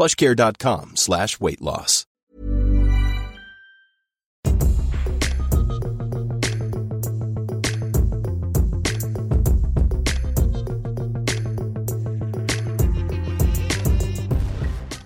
plushcare.com slash weight loss.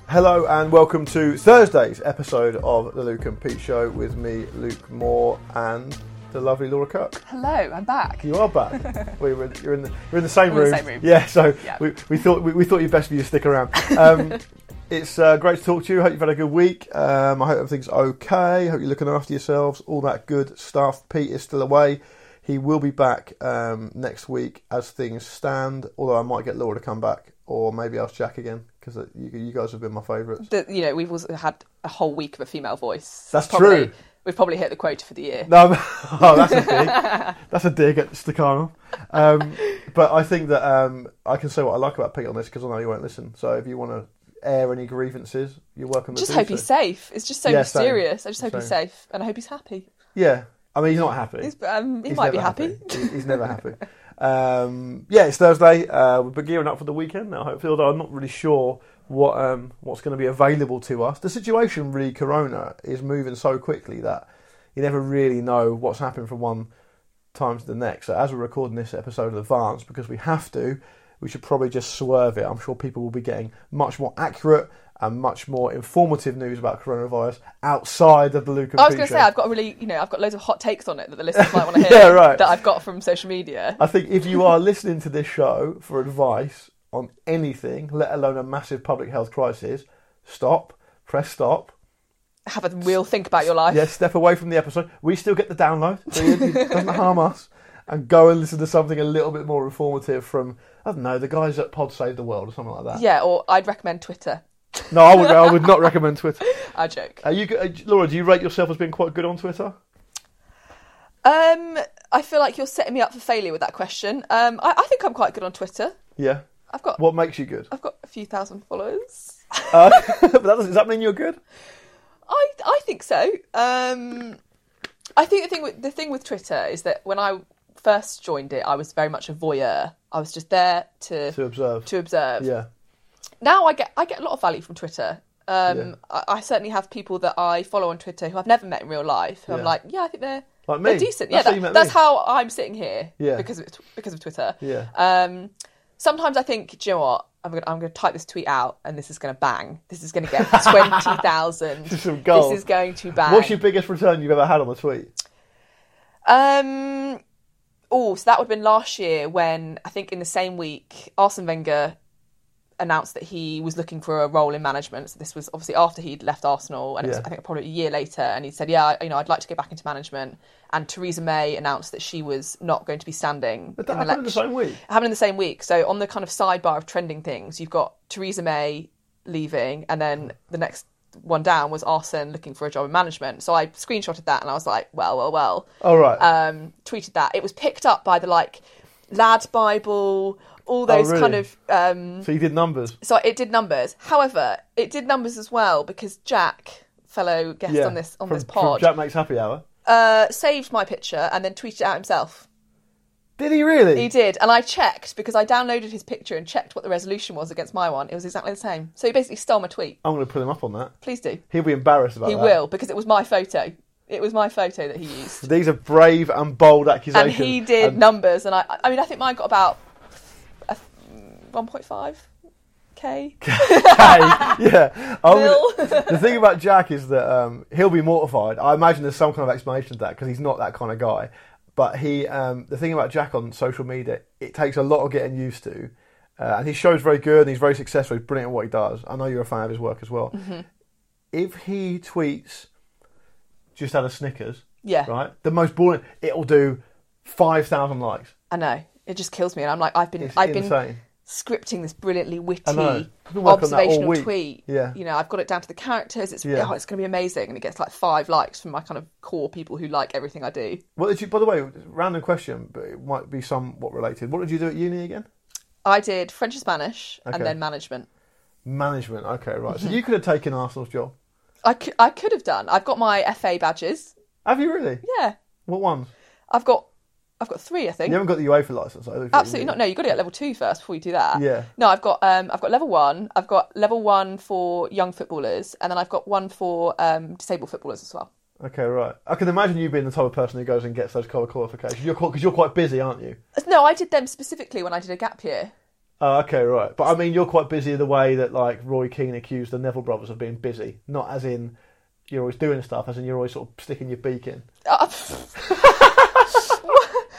Hello and welcome to Thursday's episode of the Luke and Pete Show with me, Luke Moore, and the lovely Laura Cook. Hello, I'm back. You are back. we were, you're in the you're in the same, We're room. the same room. Yeah, so Yeah. We, we thought we, we thought you'd best for you to stick around. Um, it's uh, great to talk to you. Hope you've had a good week. Um, I hope everything's okay. Hope you're looking after yourselves. All that good stuff. Pete is still away. He will be back um, next week as things stand. Although I might get Laura to come back, or maybe ask Jack again because you, you guys have been my favourites. You know, we've also had a whole week of a female voice. That's Probably- true. We've probably hit the quota for the year. No, oh, that's a dig. that's a dig at Stakhanov. Um, but I think that um, I can say what I like about Pete on this because I know you won't listen. So if you want to air any grievances, you're welcome. Just hope so. he's safe. It's just so Yeah, same. mysterious. I just hope he's safe, and I hope he's happy. Yeah, I mean he's not happy. He's, um, he He's might be never happy. He's never happy. Um, yeah, it's Thursday. Uh, we're gearing up for the weekend now. Hopefully, I'm not really sure what um, what's going to be available to us. The situation, really, Corona is moving so quickly that you never really know what's happening from one time to the next. So, as we're recording this episode in advance, because we have to, we should probably just swerve it. I'm sure people will be getting much more accurate and much more informative news about coronavirus outside of the Luke I was going to say I've got a really, you know, I've got loads of hot takes on it that the listeners might want to hear. Yeah, right. That I've got from social media. I think if you are listening to this show for advice on anything, let alone a massive public health crisis, stop, press stop. Have a real think about your life. Yes, step away from the episode. We still get the download, so it doesn't harm us. And go and listen to something a little bit more informative from I don't know the guys at Pod Save the World or something like that. Yeah, or I'd recommend Twitter. No, I would, I would not recommend Twitter. I joke. Are you, uh, Laura? Do you rate yourself as being quite good on Twitter? Um, I feel like you're setting me up for failure with that question. Um, I, I think I'm quite good on Twitter. Yeah. I've got What makes you good? I've got a few thousand followers. Uh, but that does, does that mean you're good? I I think so. Um, I think the thing with the thing with Twitter is that when I first joined it, I was very much a voyeur. I was just there to To observe. to observe. Yeah. Now I get I get a lot of value from Twitter. Um, Yeah. I, I certainly have people that I follow on Twitter who I've never met in real life. Who Yeah. I'm like, yeah, I think they're Like me. they're decent. That's yeah, that- that's me. how I'm sitting here. Yeah. because of because of Twitter. Yeah. Um, sometimes I think, do you know what? I'm going to I'm going to type this tweet out, and this is going to bang. This is going to get twenty thousand. This is some gold. This is going to bang. What's your biggest return you've ever had on a tweet? Um. Oh, so that would have been last year when I think in the same week Arsene Wenger announced that he was looking for a role in management. So this was obviously after he'd left Arsenal, and it was, I think probably a year later. And he said, "Yeah, you know, I'd like to go back into management." And Theresa May announced that she was not going to be standing. But that in happened in the same week. happened in the same week. So on the kind of sidebar of trending things, you've got Theresa May leaving, and then the next one down was Arsene looking for a job in management. So I screenshotted that, and I was like, "Well, well, well." All right. um, tweeted that. It was picked up by the like Lad Bible, all those Oh, really? kind of. Um, so you did numbers. so it did numbers. However, it did numbers as well because Jack, fellow guest Yeah. on this on from, this pod, Jack makes happy hour. uh, saved my picture and then tweeted it out himself. Did he really? He did, and I checked because I downloaded his picture and checked what the resolution was against my one. It was exactly the same. So he basically stole my tweet. I'm going to put him up on that. Please do. He'll be embarrassed about He that. He will because it was my photo. It was my photo that he used. These are brave and bold accusations. and he did And numbers, and I, I mean, I think mine got about 1.5k. K. Yeah. I'm Bill. gonna- the thing about Jack is that um, he'll be mortified. I imagine there's some kind of explanation to that because he's not that kind of guy. But he, um, the thing about Jack on social media, it takes a lot of getting used to. Uh, and his show's very good and he's very successful. He's brilliant at what he does. I know you're a fan of his work as well. Mm-hmm. If he tweets, just had a Snickers, Yeah. right? The most boring, it'll do 5,000 likes. I know. It just kills me, and I'm like, I've been, It's I've been insane. Scripting this brilliantly witty, I've been working on that all observational tweet. Yeah. You know, I've got it down to the characters. It's Yeah. oh, it's going to be amazing, and it gets like five likes from my kind of core people who like everything I do. What did you, by the way, random question, but it might be somewhat related. What did you do at uni again? I did French and Spanish, Okay. and then management. Management. Okay, right. Mm-hmm. So you could have taken Arsenal's job. I could, I could have done. I've got my FA badges. Have you really? Yeah, What ones? I've got, I've got three. I think. You haven't got the UEFA license. have? Absolutely not. No, you've got to get level two first before you do that. Yeah. No, I've got um, I've got level one. I've got level one for young footballers, and then I've got one for um, disabled footballers as well. Okay, right. I can imagine you being the type of person who goes and gets those colour qualifications. You're because you're quite busy, aren't you? No, I did them specifically when I did a gap year. Oh, okay, right. But I mean, you're quite busy the way that like Roy Keane accused the Neville brothers of being busy, not as in you're always doing stuff, as in you're always sort of sticking your beak in. Uh,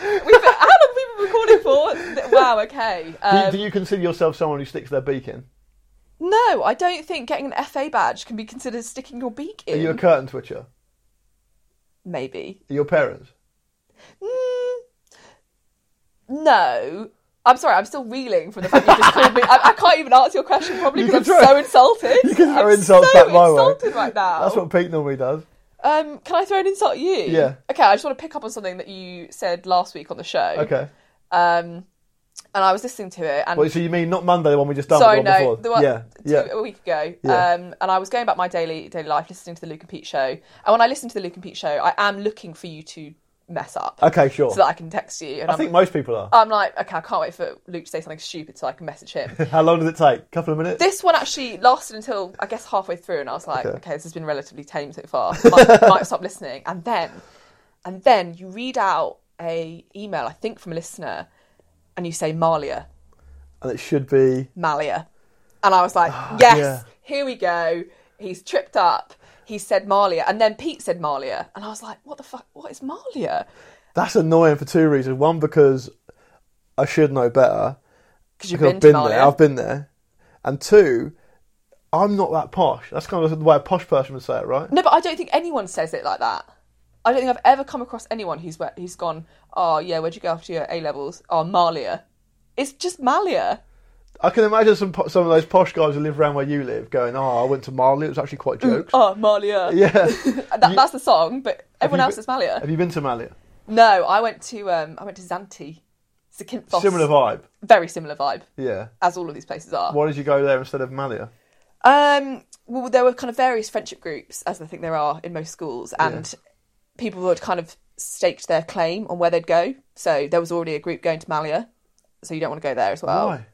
We've been, how long have we been recording for? Wow. Okay. Do, you, Um, do you consider yourself someone who sticks their beak in? no, I don't think getting an FA badge can be considered sticking your beak in. Are you a curtain twitcher? Maybe. Are your parents? Mm, no. I'm sorry, I'm still reeling from the fact you just called me. I, I can't even answer your question probably because I'm so insulted. You can throw I'm insults so back my way. insulted right now. That's what Pete normally does. Um, can I throw an insult at you? Yeah. Okay, I just want to pick up on something that you said last week on the show. Okay. Um, and I was listening to it, and Well, so you mean not Monday, the one we just done? sorry, the one no, before? the one yeah, two, yeah. a week ago. Yeah. Um, and I was going about my daily daily life, listening to the Luke and Pete show. And when I listen to the Luke and Pete show, I am looking for you to mess up, Okay, sure. so that I can text you. And I I'm, think most people are. I'm like, okay, I can't wait for Luke to say something stupid so I can message him. How long does it take? A couple of minutes? this one actually lasted until I guess halfway through, and I was like, Okay. okay, this has been relatively tame so far. Might, might stop listening, and then, and then you read out a email, I think from a listener, and you say Malia, and it should be. Malia, and I was like, ah, yes, yeah. here we go. He's tripped up. He said Malia, and then Pete said Malia, and I was like, what the fuck? What is Malia? That's annoying for two reasons. One, because I should know better. Because you've been, I've been Malia. there. I've been there. And two, I'm not that posh. That's kind of the way a posh person would say it, right? No, but I don't think anyone says it like that. I don't think I've ever come across anyone who's who's gone, oh yeah, where'd you go after your A levels? Oh, Malia. It's just Malia. I can imagine some some of those posh guys who live around where you live going, "Oh, I went to Malia. It was actually quite jokes." Oh, Malia. Yeah. That, that's the song, but everyone else been- is Malia. Have you been to Malia? No, I went to um, I went to Zante. Zakynthos. Similar vibe. Very similar vibe, Yeah. as all of these places are. Why did you go there instead of Malia? Um, well, there were kind of various friendship groups, as I think there are in most schools, and people would kind of staked their claim on where they'd go. So there was already a group going to Malia, so you don't want to go there as well. Why?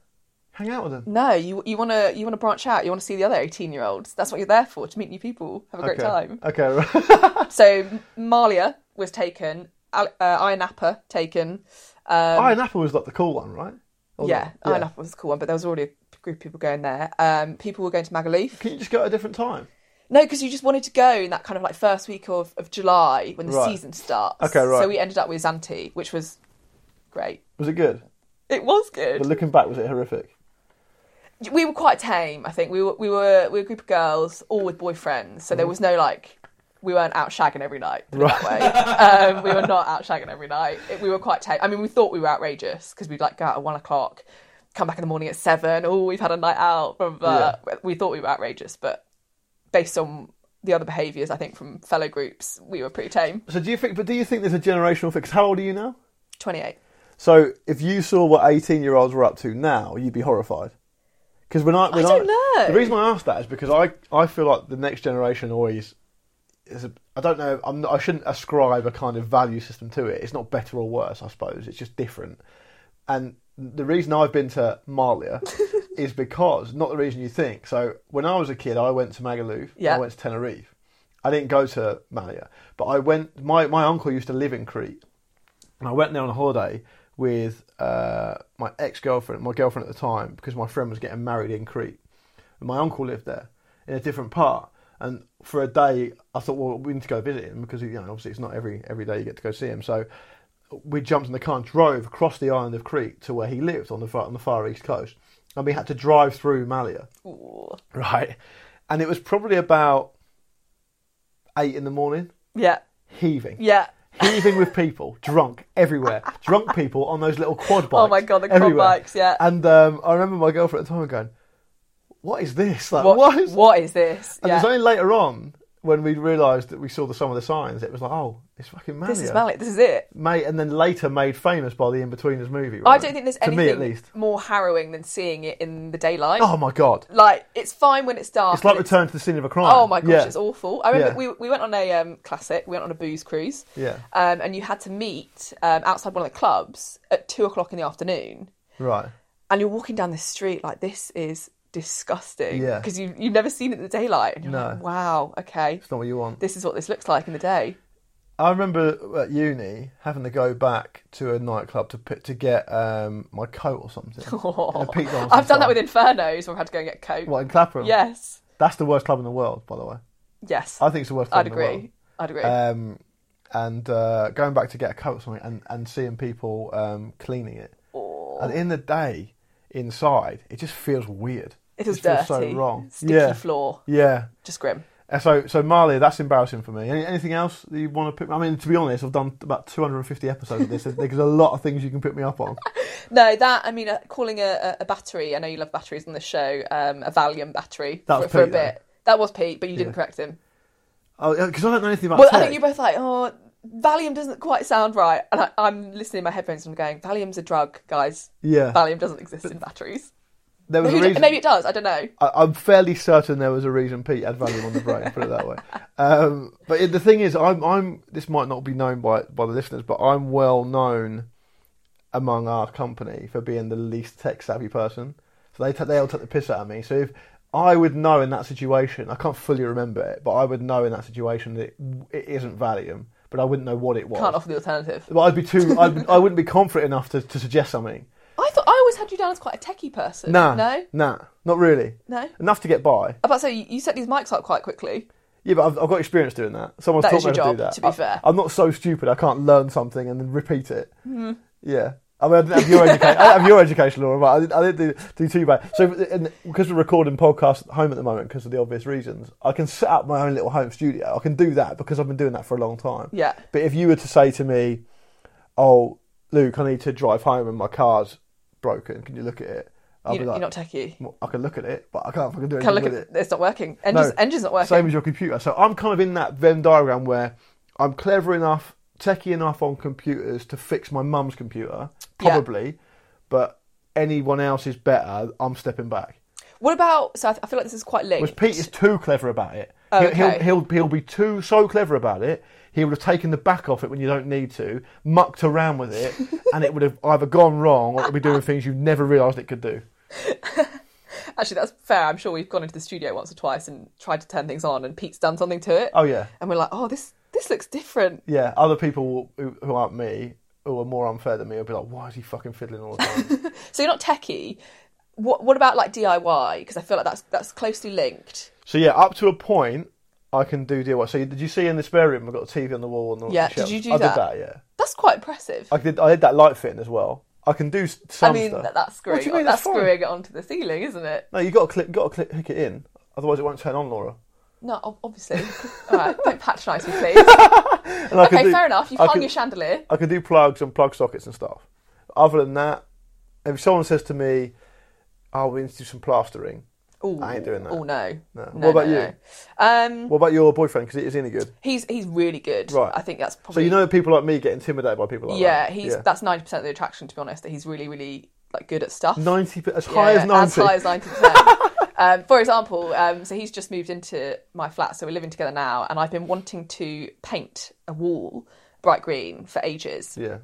Hang out with them. No, you you want to you want to branch out. You want to see the other eighteen year olds. That's what you're there for to meet new people, have a great okay. time. Okay. So Malia was taken, uh, Ayia Napa taken. Um, Ayia Napa was like the cool one, right? Or yeah, not? Ayia Napa was a cool one, but there was already a group of people going there. Um, people were going to Magaluf. Can you just go at a different time? No, because you just wanted to go in that kind of like first week of, of July when the Right. season starts. Okay, right. So we ended up with Zante, which was great. Was it good? It was good. But looking back, was it horrific? we were quite tame. I think we were we were we were a group of girls, all with boyfriends. So there was no like we weren't out shagging every night. Put it that way. um, we were not out shagging every night. It- we were quite tame. I mean, we thought we were outrageous because we'd like go out at one o'clock, come back in the morning at seven. Oh, we've had a night out. Blah, blah, blah. We thought we were outrageous, but based on the other behaviours, I think from fellow groups, we were pretty tame. So do you think? But do you think there's a generational fix? How old are you now? Twenty eight. So if you saw what 18 year olds were up to now, you'd be horrified. Because when I, when don't know. The reason I ask that is because I, I feel like the next generation always is. A, I don't know. I'm not, I shouldn't ascribe a kind of value system to it. It's not better or worse. I suppose it's just different. And the reason I've been to Malia is because not the reason you think. So when I was a kid, I went to Magaluf. Yeah. I went to Tenerife. I didn't go to Malia, but I went. My my uncle used to live in Crete, and I went there on a holiday with uh, my ex girlfriend, my girlfriend at the time, because my friend was getting married in Crete. and my uncle lived there in a different part. And for a day, I thought, well, we need to go visit him because you know obviously it's not every every day you get to go see him. So we jumped in the car and drove across the island of Crete to where he lived on the far, on the far east coast, and we had to drive through Malia, Ooh. right? And it was probably about eight in the morning, Yeah. heaving, Yeah. heaving with people, drunk everywhere, drunk people on those little quad bikes. Oh my God, the quad everywhere. bikes, yeah. And um, I remember my girlfriend at the time going, "What is this? Like, What, what is?" what is this? And yeah. it's only later on when we realised that we saw the, sum of the signs. It was like, "Oh, it's fucking Malia." This is Malia. This is it. Mate, and then later made famous by the Inbetweeners movie. I don't think there's to me at least. more harrowing than seeing it in the daylight. Oh my god, Like it's fine when it's dark. it's like Return to the Scene of a Crime. Oh my gosh, yeah. it's awful. I remember Yeah. we, we went on a um, classic. We went on a booze cruise. Yeah. Um, and you had to meet um, outside one of the clubs at two o'clock in the afternoon, Right. and you're walking down this street like this is disgusting. Yeah. Because you you've never seen it in the daylight, and you're No. like, wow, okay, It's not what you want. this is what this looks like in the day. I remember at uni having to go back to a nightclub to put, to get um, my coat or something. In a Pete Donaldson I've done that with Infernos, where I had to go and get coke. What in Clapham? Yes, That's the worst club in the world, by the way. yes, I think it's the worst club I'd in the world. agree. I'd agree. Um, and uh, going back to get a coat or something and, and seeing people um, cleaning it. And in the day, inside, it just feels weird. It was dirty, so wrong. sticky yeah. floor, Yeah. just grim. Uh, So, so Marley, that's embarrassing for me. Any, anything else that you want to pick? I mean, to be honest, I've done about 250 episodes of this. There's, a lot of things you can pick me up on. No, that I mean, uh, calling a, a- battery. I know you love batteries on the show. Um, a Valium battery That for, was for a Pete, though. bit. That was Pete, but you didn't Yeah. correct him. Oh, because I don't know anything about Well, tech. I think you're both like, oh, Valium doesn't quite sound right, and I, I'm listening in my headphones and I'm going, Valium's a drug, guys. Yeah, Valium doesn't exist in batteries. There was a reason. maybe it does. I don't know. I, I'm fairly certain there was a reason Pete had Valium on the brain. put it that way. Um, but it, the thing is, I'm, I'm. This might not be known by by the listeners, but I'm well known among our company for being the least tech savvy person. So they ta- they all took the piss out of me. So if I would know in that situation, I can't fully remember it, but I would know in that situation that it, it isn't Valium, but I wouldn't know what it was. Can't offer the alternative. But I'd be too. I'd, I wouldn't be confident enough to, to suggest something. I thought always had you down as quite a techie person. Nah, No. nah, not really. No. Enough to get by. I was about to say you, you set these mics up quite quickly. Yeah, but I've, I've got experience doing that. Someone's That taught is me your how to do job, that. to be I, fair. I'm not so stupid. I can't learn something and then repeat it. Mm-hmm. Yeah. I mean, I didn't have your education. I didn't have your education, Laura, but I didn't, I didn't do, do too bad. So, and because we're recording podcasts at home at the moment because of the obvious reasons, I can set up my own little home studio. I can do that because I've been doing that for a long time. Yeah. But if you were to say to me, "Oh, Luke, I need to drive home and my car's broken. Can you look at it?" I'll You, be like, you're not techie. "Well, "I can look at it, but I can't fucking do anything Can look with at it." it's not working. Engine's, No. engine's not working. Same as your computer. So I'm kind of in that Venn diagram where I'm clever enough, techie enough on computers to fix my mum's computer, Yeah. probably, but anyone else is better. I'm stepping back. What about? So I, I feel like this is quite linked. Whereas Pete is too clever about it. Oh, okay. he'll, he'll, he'll be too so clever about it. He would have taken the back off it when you don't need to, mucked around with it, and it would have either gone wrong or it would be doing things you never realised it could do. Actually, that's fair. I'm sure we've gone into the studio once or twice and tried to turn things on, and Pete's done something to it, Oh yeah, and we're like, oh, this this looks different. yeah. Other people who, who aren't me, who are more unfair than me, will be like, "Why is he fucking fiddling all the time?" So you're not techie. What what about like DIY? Because I feel like that's that's closely linked. So yeah, up to a point, I can do DIY. So did you see in the spare room? I've got a TV on the wall. And the Yeah, did you do I that? did that. Yeah, That's quite impressive. I did. I did that light fitting as well. I can do some I mean, stuff. that, that's screwing. What do you mean? That's, fine. screwing it onto the ceiling, isn't it? No, you got to click. Got to click, hook it in. Otherwise, it won't turn on, Laura. No, obviously. All right, don't patronise me, please. I Okay, do- fair enough. You've I hung can- your chandelier. I can do plugs and plug sockets and stuff. Other than that, if someone says to me, "Oh, we need to do some plastering," Ooh, I ain't doing that. Oh no. No. No, What about no, you? Um, what about your boyfriend? Because is he any good? he's he's really good. Right. I think that's probably. So you know, people like me get intimidated by people like yeah, that. he's that's ninety percent of the attraction. To be honest, that he's really really like good at stuff. ninety as Yeah, high as ninety. As high as ninety percent. Um, for example, um, so he's just moved into my flat, so we're living together now, and I've been wanting to paint a wall bright green for ages. yeah.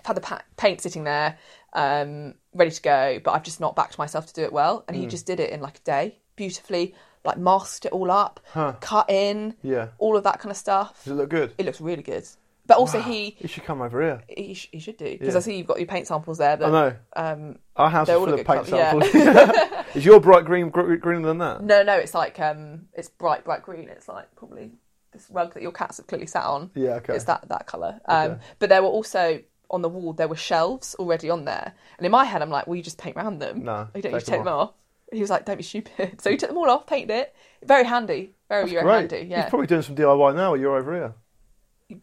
I've had the pa- paint sitting there, um, ready to go, but I've just not backed myself to do it well. And Hmm. he just did it in like a day, beautifully, like masked it all up, cut in, Yeah. all of that kind of stuff. Does it look good? It looks really good. But also he You should come over here. he, sh- he should do because Yeah. I see you've got your paint samples there. That, I know. Um, Our house They're is all full a of good paint colour, samples. is your bright green gr- greener than that? no, no, it's like um, it's bright, bright green. It's like probably this rug that your cats have clearly sat on. Yeah, okay. It's that that colour. Um, Okay. but there were also on the wall there were shelves already on there, and in my head I'm like, well, you just paint around them. No, you don't need to them take them off. He was like, don't be stupid. So he took them all off, painted it. Very handy. Very, Great. handy. Yeah. He's probably doing some DIY now while you're over here.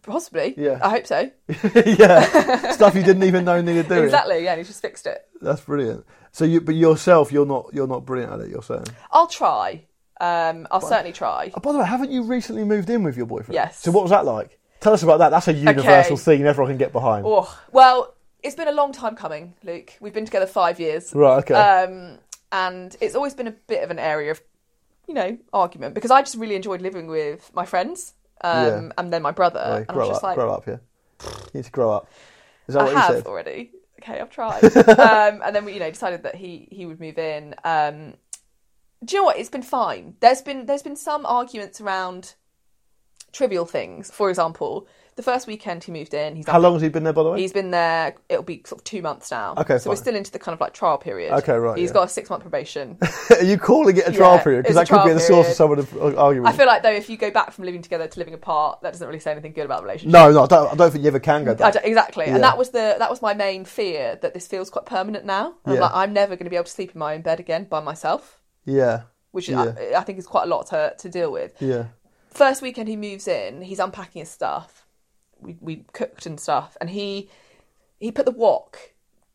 Possibly. Yeah. I hope so. yeah, stuff you didn't even know needed doing. Exactly. Yeah. And he just fixed it. That's brilliant. So you, but yourself, you're not, you're not brilliant at it. You're saying. I'll try. Um, I'll certainly try. Oh, by the way, haven't you recently moved in with your boyfriend? Yes. So what was that like? Tell us about that. That's a universal Okay. theme everyone can get behind. Oh, well, it's been a long time coming, Luke. We've been together five years. Right. Okay. Um, and it's always been a bit of an area of, you know, argument because I just really enjoyed living with my friends um, Yeah. and then my brother. And I grow was just up. like, grow up. Yeah. You need to grow up. Is that I what have you said? already. Okay, I've tried. um, and then we, you know, decided that he he would move in. Um, do you know what? It's been fine. There's been there's been some arguments around trivial things. For example, the first weekend he moved in, he's How long has he been there, by the way? He's been there. It'll be sort of two months now. Okay, so we're fine. still into the kind of like trial period. Okay, right, He's yeah. got a six month probation. Are you calling it a trial Yeah, period? Because it's that a could be trial the source of period. some of the argument. I feel like though, if you go back from living together to living apart, that doesn't really say anything good about the relationship. no, no, I don't, I don't think you ever can go I back. don't- exactly, Yeah. and that was the that was my main fear that this feels quite permanent now. I'm Yeah. like, I'm never going to be able to sleep in my own bed again by myself, Yeah, which. I, I think is quite a lot to to deal with. yeah, First weekend he moves in, he's unpacking his stuff. We we cooked and stuff, and he he put the wok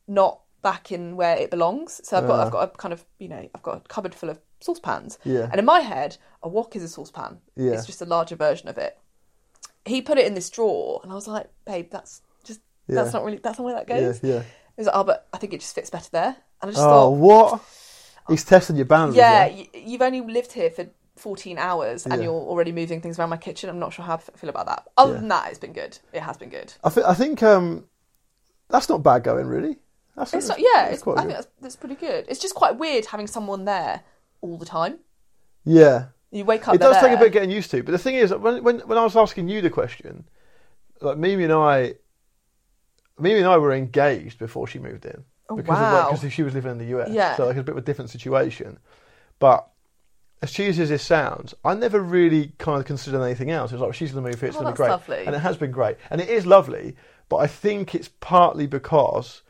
not back in where it belongs. So I've got I've uh. got a kind of you know I've got a cupboard full of saucepans. Yeah. And in my head, a wok is a saucepan. Yeah. It's just a larger version of it. He put it in this drawer, and I was like, babe, that's just Yeah. that's not really that's not where that goes. yeah. He was like, oh, but I think it just fits better there. And I just thought Oh, thought, what? He's testing your boundaries. yeah, Yeah, you've only lived here for 14 hours and Yeah. you're already moving things around my kitchen. I'm not sure how I feel about that. Other Yeah. than that, it's been good. It has been good. I, th- I think um, that's not bad going, really. That's, It's not, yeah, it's, quite I good. think that's, that's pretty good. It's just quite weird having someone there all the time. Yeah, You wake up. it does take a there. bit getting used to. But the thing is, when when when I was asking you the question, like Mimi and I, Mimi and I were engaged before she moved in Oh, because wow. of because she was living in the US. Yeah. So like was a bit of a different situation. But as cheesy as this sounds, I never really kind of considered anything else. It was like she's to move here, it's Oh, going to be great, lovely. and it has been great, and it is lovely. But I think it's partly because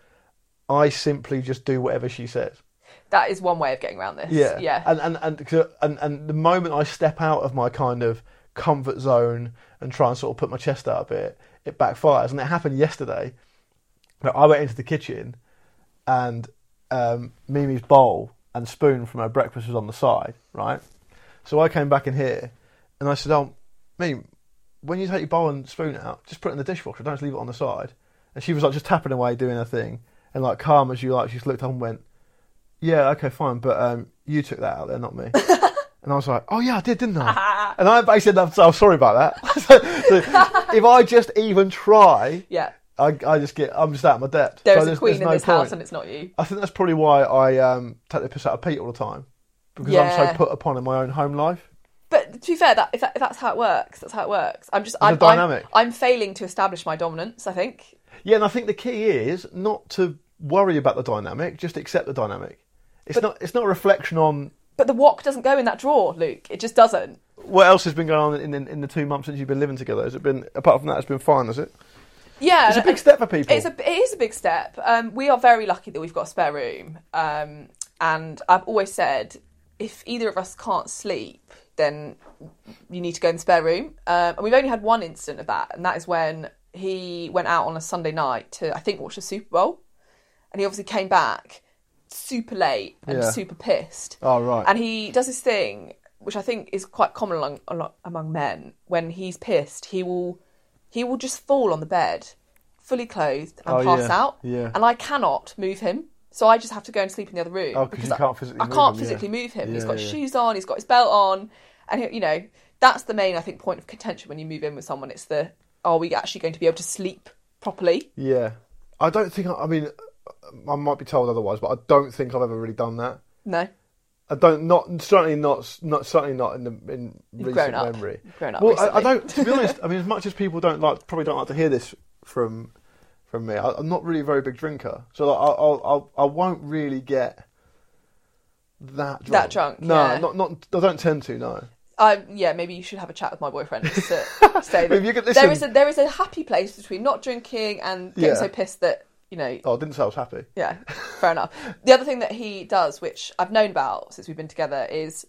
I simply just do whatever she says. That is one way of getting around this. Yeah, Yeah. And and and and and the moment I step out of my kind of comfort zone and try and sort of put my chest out a bit, it backfires. And it happened yesterday. That I went into the kitchen, and um, Mimi's bowl and spoon from her breakfast was on the side, right? So I came back in here, and I said, "Oh, Mimi, when you take your bowl and spoon out, just put it in the dishwasher. Don't just leave it on the side." And she was like just tapping away, doing her thing, and like calm as you like, she just looked up and went, yeah, okay, fine, but um, you took that out there, not me. and I was like, oh yeah, I did, didn't I? and I basically said, I'm sorry about that. so, so if I just even try, yeah. I, I just get, I'm just out of my depth. There's So a queen in no this house and it's not you. I think that's probably why I um, take the piss out of Pete all the time because I'm so put upon in my own home life. But to be fair, that if, that if that's how it works, that's how it works. I'm just I'm, I'm dynamic. I'm failing to establish my dominance. I think. Yeah, and I think the key is not to worry about the dynamic, just accept the dynamic. It's not. It's not a reflection on But the wok doesn't go in that drawer, Luke. It just doesn't. what else has been going on in, in, in the two months since you've been living together. Has it been apart from that? It's been fine, has it? Yeah, It's a big step for people. It's a it is a big step. Um, we are very lucky that we've got a spare room, um, and I've always said if either of us can't sleep, then you need to go in the spare room. Um, and we've only had one incident of that, and that is when he went out on a Sunday night to I think watch the Super Bowl, and he obviously came back super late and Yeah. super pissed. Oh, right. And he does this thing, which I think is quite common among among- among men. When he's pissed, he will he will just fall on the bed, fully clothed, and Oh, pass yeah. out. Yeah. And I cannot move him, so I just have to go and sleep in the other room. Oh, 'cause you I- can't physically I move can't him, yeah. physically move him. he's Yeah, got yeah. shoes on, he's got his belt on, and he, you know that's the main I think point of contention when you move in with someone. It's the are we actually going to be able to sleep properly? Yeah, I don't think. I mean, I might be told otherwise, but I don't think I've ever really done that. No. I don't not certainly not not certainly not in the in You've recent grown up. memory. You've grown up well, I, I recently. don't. To be honest, I mean, as much as people don't like, probably don't like to hear this from from me. I, I'm not really a very big drinker, so like, I, I'll, I'll I won't really get that drunk. That drunk, No, yeah. not not. I don't tend to. No. I, yeah, maybe you should have a chat with my boyfriend to say If you could there is a there is a happy place between not drinking and getting Yeah. so pissed that you know Oh, I didn't say I was happy. Yeah, fair enough. The other thing that he does, which I've known about since we've been together, is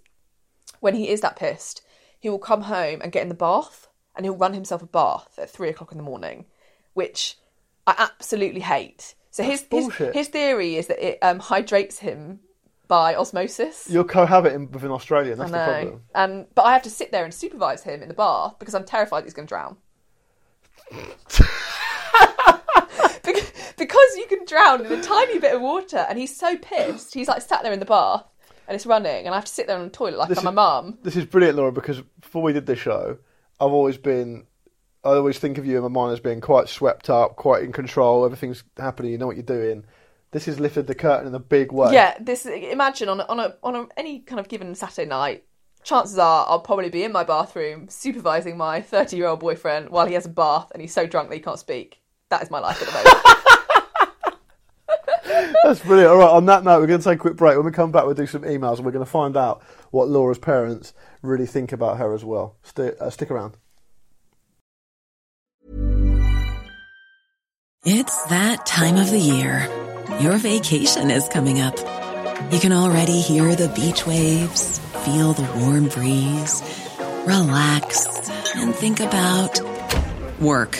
when he is that pissed, he will come home and get in the bath and he'll run himself a bath at three o'clock in the morning, which I absolutely hate. So his his, his theory is that it um, hydrates him by osmosis. You're cohabiting with an Australian. that's I the problem. And but I have to sit there and supervise him in the bath because I'm terrified he's going to drown. because, you can drown in a tiny bit of water, and he's so pissed. He's like sat there in the bath and it's running, and I have to sit there on the toilet like This I'm my is- mum. This is brilliant, Laura, because before we did this show, I've always been. I always think of you in my mind as being quite swept up, quite in control. Everything's happening. You know what you're doing. This has lifted the curtain in a big way. Yeah, this. Imagine on a, on a on a, any kind of given Saturday night. Chances are I'll probably be in my bathroom supervising my 30 year old boyfriend while he has a bath and he's so drunk that he can't speak. That is my life at the moment. That's brilliant. All right, on that note, we're going to take a quick break. When we come back, we'll do some emails and we're going to find out what Laura's parents really think about her as well. Sti uh, stick around. It's that time of the year. Your vacation is coming up. You can already hear the beach waves, feel the warm breeze, relax, and think about work.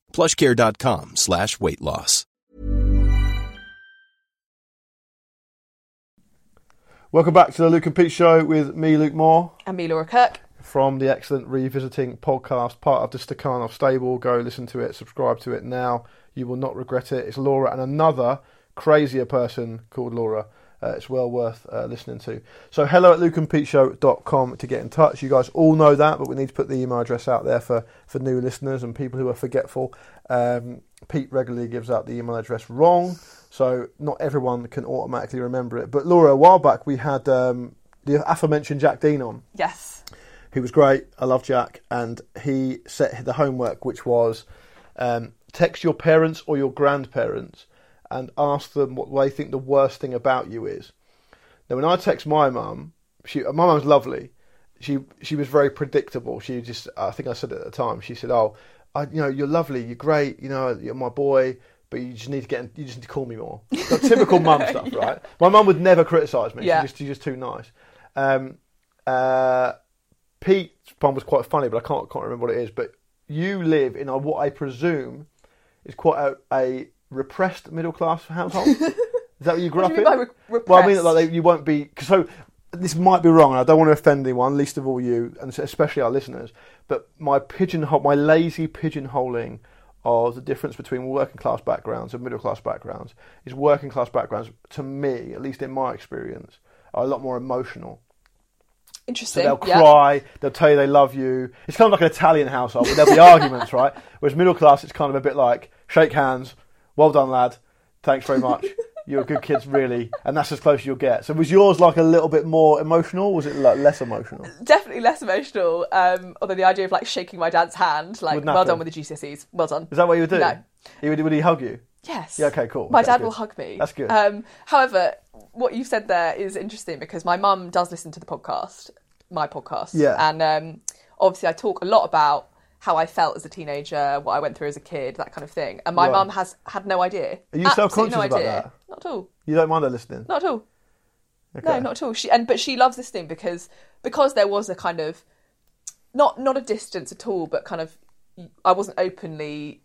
plushcare.com slash weight loss. Welcome back to the Luke and Pete Show with me, Luke Moore, and me, Laura Kirk. from the excellent Revisiting podcast, part of the Stakhanov stable. Go listen to it, subscribe to it now. You will not regret it. It's Laura and another crazier person called Laura. Uh, it's well worth uh, listening to. So, hello at lukeandpeteshow.com to get in touch. You guys all know that, but we need to put the email address out there for, for new listeners and people who are forgetful. Um, Pete regularly gives out the email address wrong, so not everyone can automatically remember it. But, Laura, a while back we had um, the aforementioned Jack Dean on. Yes. He was great. I love Jack, and he set the homework, which was um, text your parents or your grandparents and ask them what they think the worst thing about you is. Now, when I text my mum, she my mum's lovely. She she was very predictable. She just I think I said it at the time. She said, "Oh, I, you know, you're lovely. You're great. You know, you're my boy." But you just need to get. You just need to call me more. Like, typical mum stuff, right? My mum would never criticise me. Yeah. She's, just, she's just too nice. Um, uh, Pete's one was quite funny, but I can't can't remember what it is. But you live in a, what I presume is quite a, a repressed middle class household. is that what you grew What up you in? re- Well, I mean like they, you won't be. So this might be wrong, and I don't want to offend anyone, least of all you, and especially our listeners. But my pigeonhole, my lazy pigeonholing of the difference between working class backgrounds and middle class backgrounds is working class backgrounds, to me, at least in my experience, are a lot more emotional. So Interesting. they'll yeah. cry, they'll tell you they love you. It's kind of like an Italian household, but there'll be arguments, right? Whereas middle class, it's kind of a bit like shake hands, well done, lad, thanks very much. You're a good kid, really, and that's as close as you'll get. So was yours like a little bit more emotional? Or was it like less emotional? Definitely less emotional. Um, although the idea of like shaking my dad's hand, like, Wouldn't well done with the GCSEs, well done. Is that what you would do? No. He would, would he hug you? Yes. Yeah, okay, cool. My Okay, dad good. will hug me. That's good. Um, however, what you said there is interesting because my mum does listen to the podcast, my podcast. Yeah. And um, obviously, I talk a lot about how I felt as a teenager, what I went through as a kid, that kind of thing. And my Right. mum has had no idea. Are you self-conscious no about idea. that? Not at all. You don't mind her listening? Not at all. Okay. No, not at all. She and but she loves this thing because because there was a kind of not not a distance at all, but kind of I wasn't openly.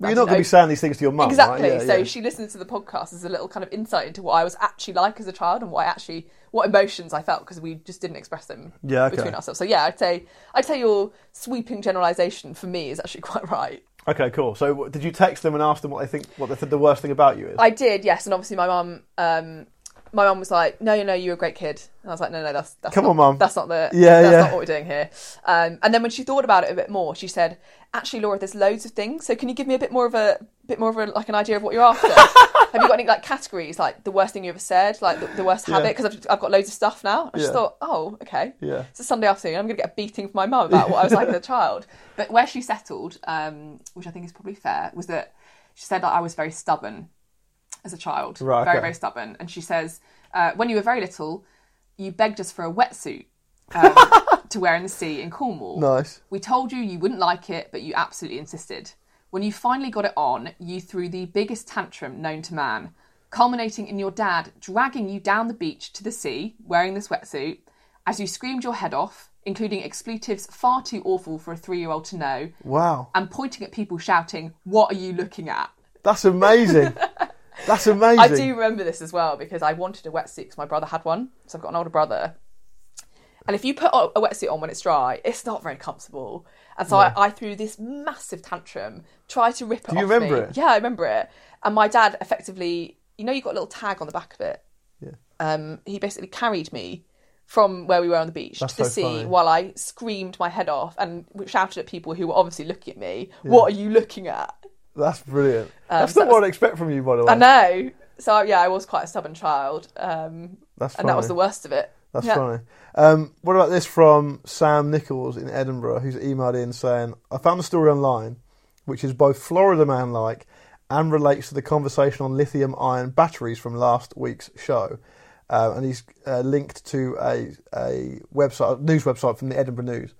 But you're not going to be saying these things to your mum, right? Exactly. Yeah, so yeah. she listens to the podcast as a little kind of insight into what I was actually like as a child and what I actually what emotions I felt because we just didn't express them Yeah, okay. between ourselves. So yeah, I'd say I'd say your sweeping generalisation for me is actually quite right. Okay, cool. So did you text them and ask them what they think, what they the worst thing about you is? I did, yes, and obviously my mum. Um, My mum was like, "No, no, you're a great kid." And I was like, "No, no, that's that's Come not, on, Mum. That's not the Yeah, that's yeah. not what we're doing here." Um, and then when she thought about it a bit more, she said, "Actually, Laura, there's loads of things. So can you give me a bit more of a bit more of a like an idea of what you're after? Have you got any like categories, like the worst thing you ever said, like the, the worst Yeah. habit? Because I've, I've got loads of stuff now." I just thought, "Oh, okay." Yeah. It's a Sunday afternoon. I'm going to get a beating from my mum about what I was like as a child. But where she settled, um, which I think is probably fair, was that she said that I was very stubborn as a child. Right, Very, okay. very stubborn. And she says, uh, when you were very little, you begged us for a wetsuit um, to wear in the sea in Cornwall. Nice. We told you you wouldn't like it, but you absolutely insisted. When you finally got it on, you threw the biggest tantrum known to man, culminating in your dad dragging you down the beach to the sea wearing this wetsuit as you screamed your head off, including expletives far too awful for a three year old to know, Wow, and pointing at people shouting, What are you looking at? that's amazing. that's amazing. I do remember this as well because I wanted a wetsuit because my brother had one. So I've got an older brother. And if you put a wetsuit on when it's dry, it's not very comfortable. And so I, I threw this massive tantrum, tried to rip it Do you remember me. it? Yeah, I remember it. And my dad effectively, you know, you got a little tag on the back of it. Yeah. Um, he basically carried me from where we were on the beach That's to the so sea funny. while I screamed my head off and shouted at people who were obviously looking at me. What are you looking at? That's brilliant. That's so not what I'd expect from you, by the way. I know. So yeah, I was quite a stubborn child, um, That's and that was the worst of it. That's Yeah. funny. Um, what about this from Sam Nichols in Edinburgh, who's emailed in saying, I found a story online which is both Florida Man like and relates to the conversation on lithium ion batteries from last week's show. Uh, and he's uh, linked to a, a website, a news website from the Edinburgh News.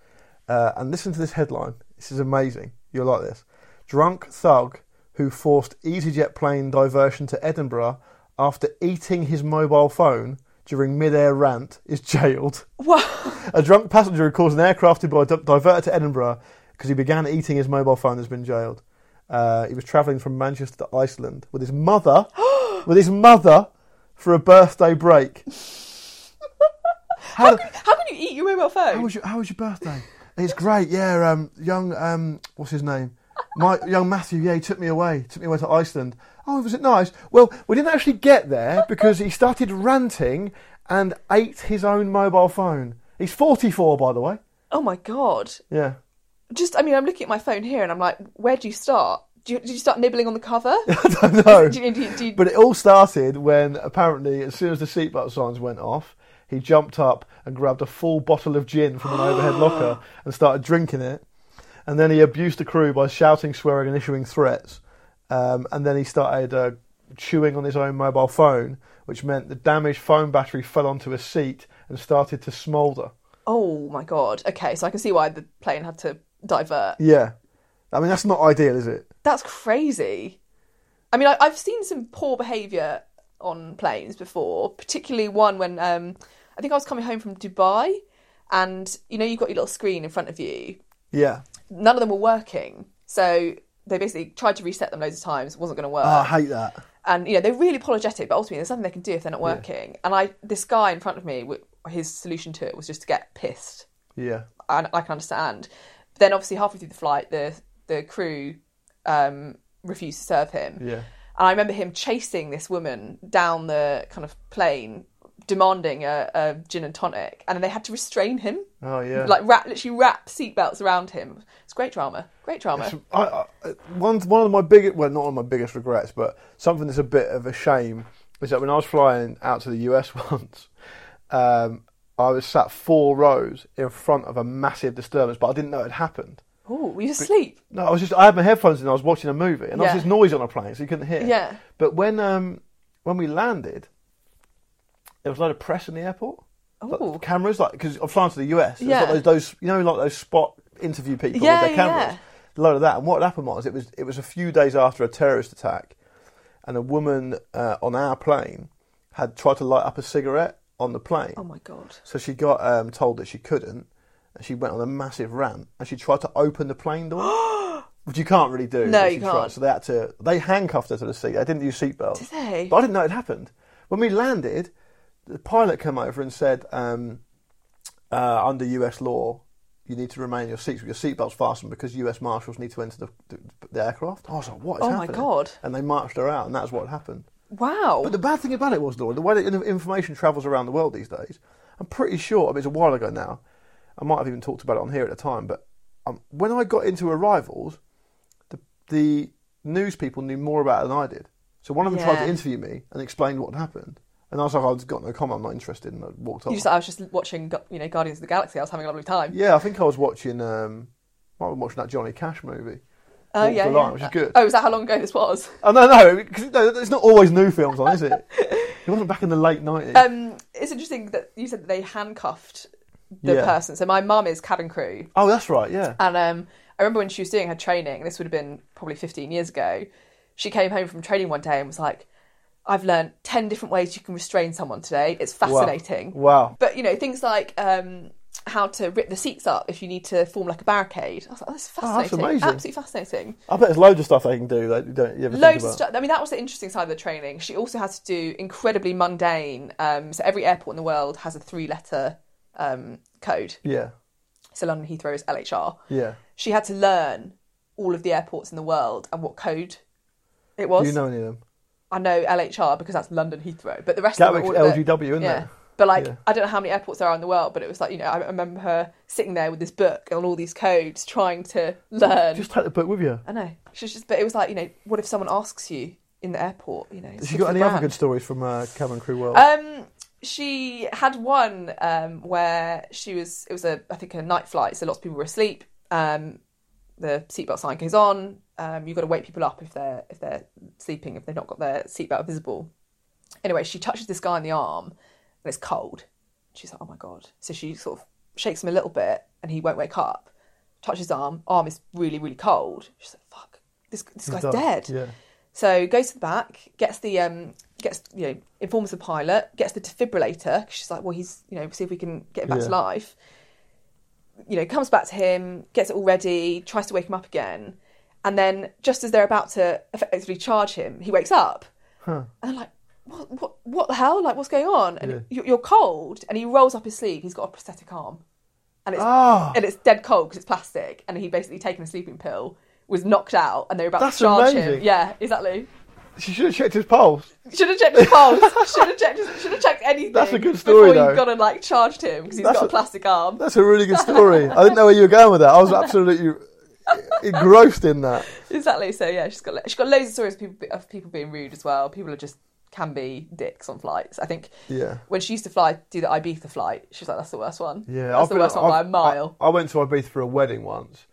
Uh, and listen to this headline. This is amazing. You'll like this. Drunk thug who forced EasyJet plane diversion to Edinburgh after eating his mobile phone during mid-air rant is jailed. What? A drunk passenger who caused an aircraft to be diverted to Edinburgh because he began eating his mobile phone has been jailed. Uh, he was travelling from Manchester to Iceland with his mother, with his mother, for a birthday break. How, How can you eat your mobile phone? how was your How was your birthday? It's great. Yeah, um, young um, what's his name? My young Matthew. Yeah, he took me away. Took me away to Iceland. Oh, was it nice? Well, we didn't actually get there because he started ranting and ate his own mobile phone. He's 44, by the way. oh my god! Yeah. Just, I mean, I'm looking at my phone here, and I'm like, where do you start? Do you, did you start nibbling on the cover? I don't know. Do you- do you- But it all started when apparently, as soon as the seatbelt signs went off, he jumped up and grabbed a full bottle of gin from an overhead locker and started drinking it. And then he abused the crew by shouting, swearing, and issuing threats. Um, and then he started uh, chewing on his own mobile phone, which meant the damaged phone battery fell onto a seat and started to smoulder. oh my god! Okay, so I can see why the plane had to divert. Yeah. I mean, that's not ideal, is it? That's crazy. I mean, I, I've seen some poor behaviour on planes before, particularly one when um, I think I was coming home from Dubai, and you know you've got your little screen in front of you. Yeah. None of them were working, so they basically tried to reset them loads of times. wasn't going to work. Oh, I hate that. and you know they're really apologetic, but ultimately there's nothing they can do if they're not working. And I, this guy in front of me his solution to it was just to get pissed. Yeah. I, I can understand. But then obviously halfway through the flight, the the crew um, refused to serve him. Yeah. And I remember him chasing this woman down the kind of plane, demanding a, a gin and tonic, and then they had to restrain him, Oh yeah. like wrap, literally wrap seatbelts around him. It's great drama, great drama. I, I, one one of my biggest, well, not one of my biggest regrets, but something that's a bit of a shame is that when I was flying out to the US once, um, I was sat four rows in front of a massive disturbance, but I didn't know it had happened. Oh, were you asleep? No, I was just I had my headphones in. I was watching a movie, and there was this noise on a plane, so you couldn't hear. Yeah. But when um when we landed, there was a load of press in the airport. Like, Oh. cameras, like because I'm flying to the US. Yeah. like those, those you know like those spot interview people Yeah, with their yeah, cameras. A load of that. And what happened was it was it was a few days after a terrorist attack, and a woman uh, on our plane had tried to light up a cigarette on the plane. Oh my god. So she got um, told that she couldn't, and she went on a massive rant, and she tried to open the plane door, which you can't really do. No, you can't. So they had to. They handcuffed her to the seat. They didn't use seatbelts. Did they? But I didn't know it happened. When we landed, the pilot came over and said, um, uh, under US law, you need to remain in your seats with your seatbelts fastened because US marshals need to enter the, the, the aircraft. I was like, what is Oh my? God. And they marched her out, and that's what happened. Wow. But the bad thing about it was, Laura, the way that information travels around the world these days, I'm pretty sure, I mean, it's a while ago now, I might have even talked about it on here at the time, but um, when I got into arrivals, the, the news people knew more about it than I did. So one of them tried to interview me and explain what happened. And I was like, I've got no comment, I'm not interested, and I walked off. You just, I was just watching, you know, Guardians of the Galaxy. I was having a lovely time. Yeah, I think I was watching, um, might have watching that Johnny Cash movie. Oh Walk yeah, the Line, yeah. which is good. Oh, is that how long ago this was? Oh, no, no, because it's not always new films on, is it? It wasn't back in the late 90s. Um, it's interesting that you said that they handcuffed the Yeah. person. So my mum is cabin crew, oh, that's right, yeah. and um, I remember when she was doing her training. This would have been probably 15 years ago. She came home from training one day and was like, "I've learned 10 different ways you can restrain someone today. It's fascinating." Wow. But you know things like um, how to rip the seats up if you need to form like a barricade. I was like, "Oh, that's Oh, that's fascinating. amazing. Absolutely fascinating." I bet there's loads of stuff they can do that you don't you ever Loads of stuff. I mean, that was the interesting side of the training. She also had to do incredibly mundane. Um, so every airport in the world has a three-letter um, code. Yeah, So London Heathrow is LHR. yeah. She had to learn all of the airports in the world and what code it was. Do you know any of them? I know LHR because that's London Heathrow, but the rest of Gatwick's them are all the- LGW, isn't yeah. it? But like, Yeah. I don't know how many airports there are in the world, but it was like, you know, I remember her sitting there with this book and all these codes, trying to learn. Just take the book with you. I know. She's just, but it was like, you know, what if someone asks you in the airport? You know, Has she got any the other good stories from uh, Cabin Crew World? Um, she had one um, where she was. It was a, I think, a night flight, so lots of people were asleep. Um, the seatbelt sign goes on. Um, you've got to wake people up if they're if they're sleeping, if they've not got their seatbelt visible. Anyway, she touches this guy in the arm, and it's cold. She's like, "Oh my god!" So she sort of shakes him a little bit, and he won't wake up. Touches his arm. Arm is really, really cold. She's like, "Fuck, this this guy's dead." Yeah. So goes to the back, gets the um, gets you know informs the pilot, gets the defibrillator. she's like, well, he's you know see if we can get him back to life. You know, comes back to him, gets it all ready, tries to wake him up again, and then just as they're about to effectively charge him, he wakes up, and they're like, what what what the hell? Like, what's going on? And Yeah. you're, cold, and he rolls up his sleeve. He's got a prosthetic arm, and it's Ah. and it's dead cold because it's plastic, and he'd basically taken a sleeping pill. Was knocked out, and they were about That's to charge him. amazing. Yeah, exactly. She should have checked his pulse. Should have checked his pulse. should have checked. His, should have checked anything. That's a good story, before though. you've gone and like charged him because he's That's got a, a- plastic arm. That's a really good story. I didn't know where you were going with that. I was absolutely engrossed in that. Exactly. So yeah, she's got she's got loads of stories of people of people being rude as well. People are just can be dicks on flights. I think Yeah. when she used to fly, do the Ibiza flight, she was like, "That's the worst one. Yeah, that's I've the been- worst one by a I've- mile." I, I went to Ibiza for a wedding once,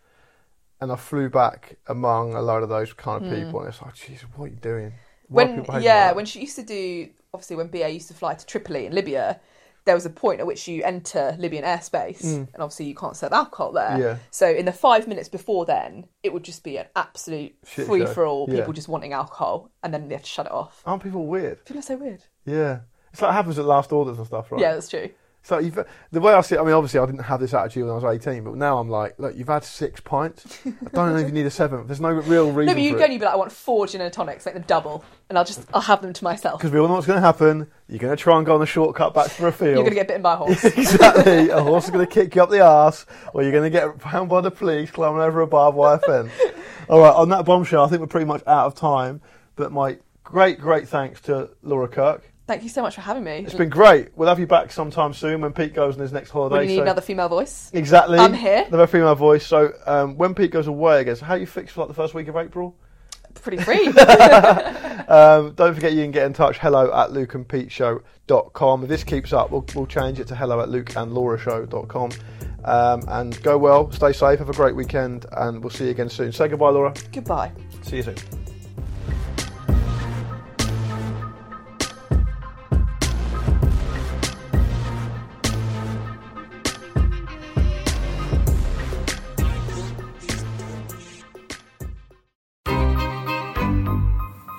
and I flew back among a load of those kind of hmm. people, and it's like, Jesus, what are you doing? Why when yeah, like when she used to do obviously when BA used to fly to Tripoli in Libya, there was a point at which you enter Libyan airspace, and obviously you can't serve alcohol there. Mm. Yeah. So in the five minutes before then, it would just be an absolute Shit free for all. Yeah. People just wanting alcohol, and then they have to shut it off. aren't people weird? People are so weird. Yeah, it's like happens at last orders and stuff, right? Yeah, that's true. So the way I see it, I mean, obviously I didn't have this attitude when I was 18, but now I'm like, look, you've had six pints. I don't know if you need a seventh. There's no real reason No, but you for go and you'd be like, I want four gin and tonics, like the double, and I'll just I'll have them to myself. Because we all know what's going to happen. You're going to try and go on a shortcut back to a field. You're going to get bitten by a horse. exactly. A horse is going to kick you up the arse, or you're going to get found by the police climbing over a barbed wire fence. All right, on that bombshell, I think we're pretty much out of time. But my great, great thanks to Laura Kirk. Thank you so much for having me. It's been great. We'll have you back sometime soon when Pete goes on his next holiday. you need so- another female voice. Exactly. I'm here. Another female voice. So um, when Pete goes away, I guess, how you fixed for like the first week of April? Pretty free. Um, don't forget you can get in touch. Hello at lukeandpeteshow.com. If this keeps up, we'll, we'll change it to hello at lukeandlaurashow.com. Um, and go well, stay safe, have a great weekend, and we'll see you again soon. Say goodbye, Laura. Goodbye. See you soon.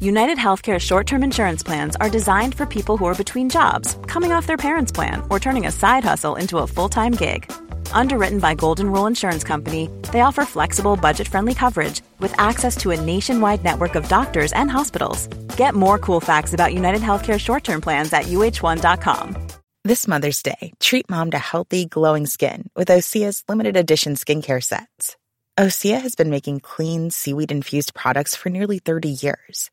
United Healthcare short term insurance plans are designed for people who are between jobs, coming off their parents' plan, or turning a side hustle into a full time gig. Underwritten by Golden Rule Insurance Company, they offer flexible, budget friendly coverage with access to a nationwide network of doctors and hospitals. Get more cool facts about United Healthcare short term plans at uh1.com. This Mother's Day, treat mom to healthy, glowing skin with Osea's limited edition skincare sets. Osea has been making clean, seaweed infused products for nearly 30 years.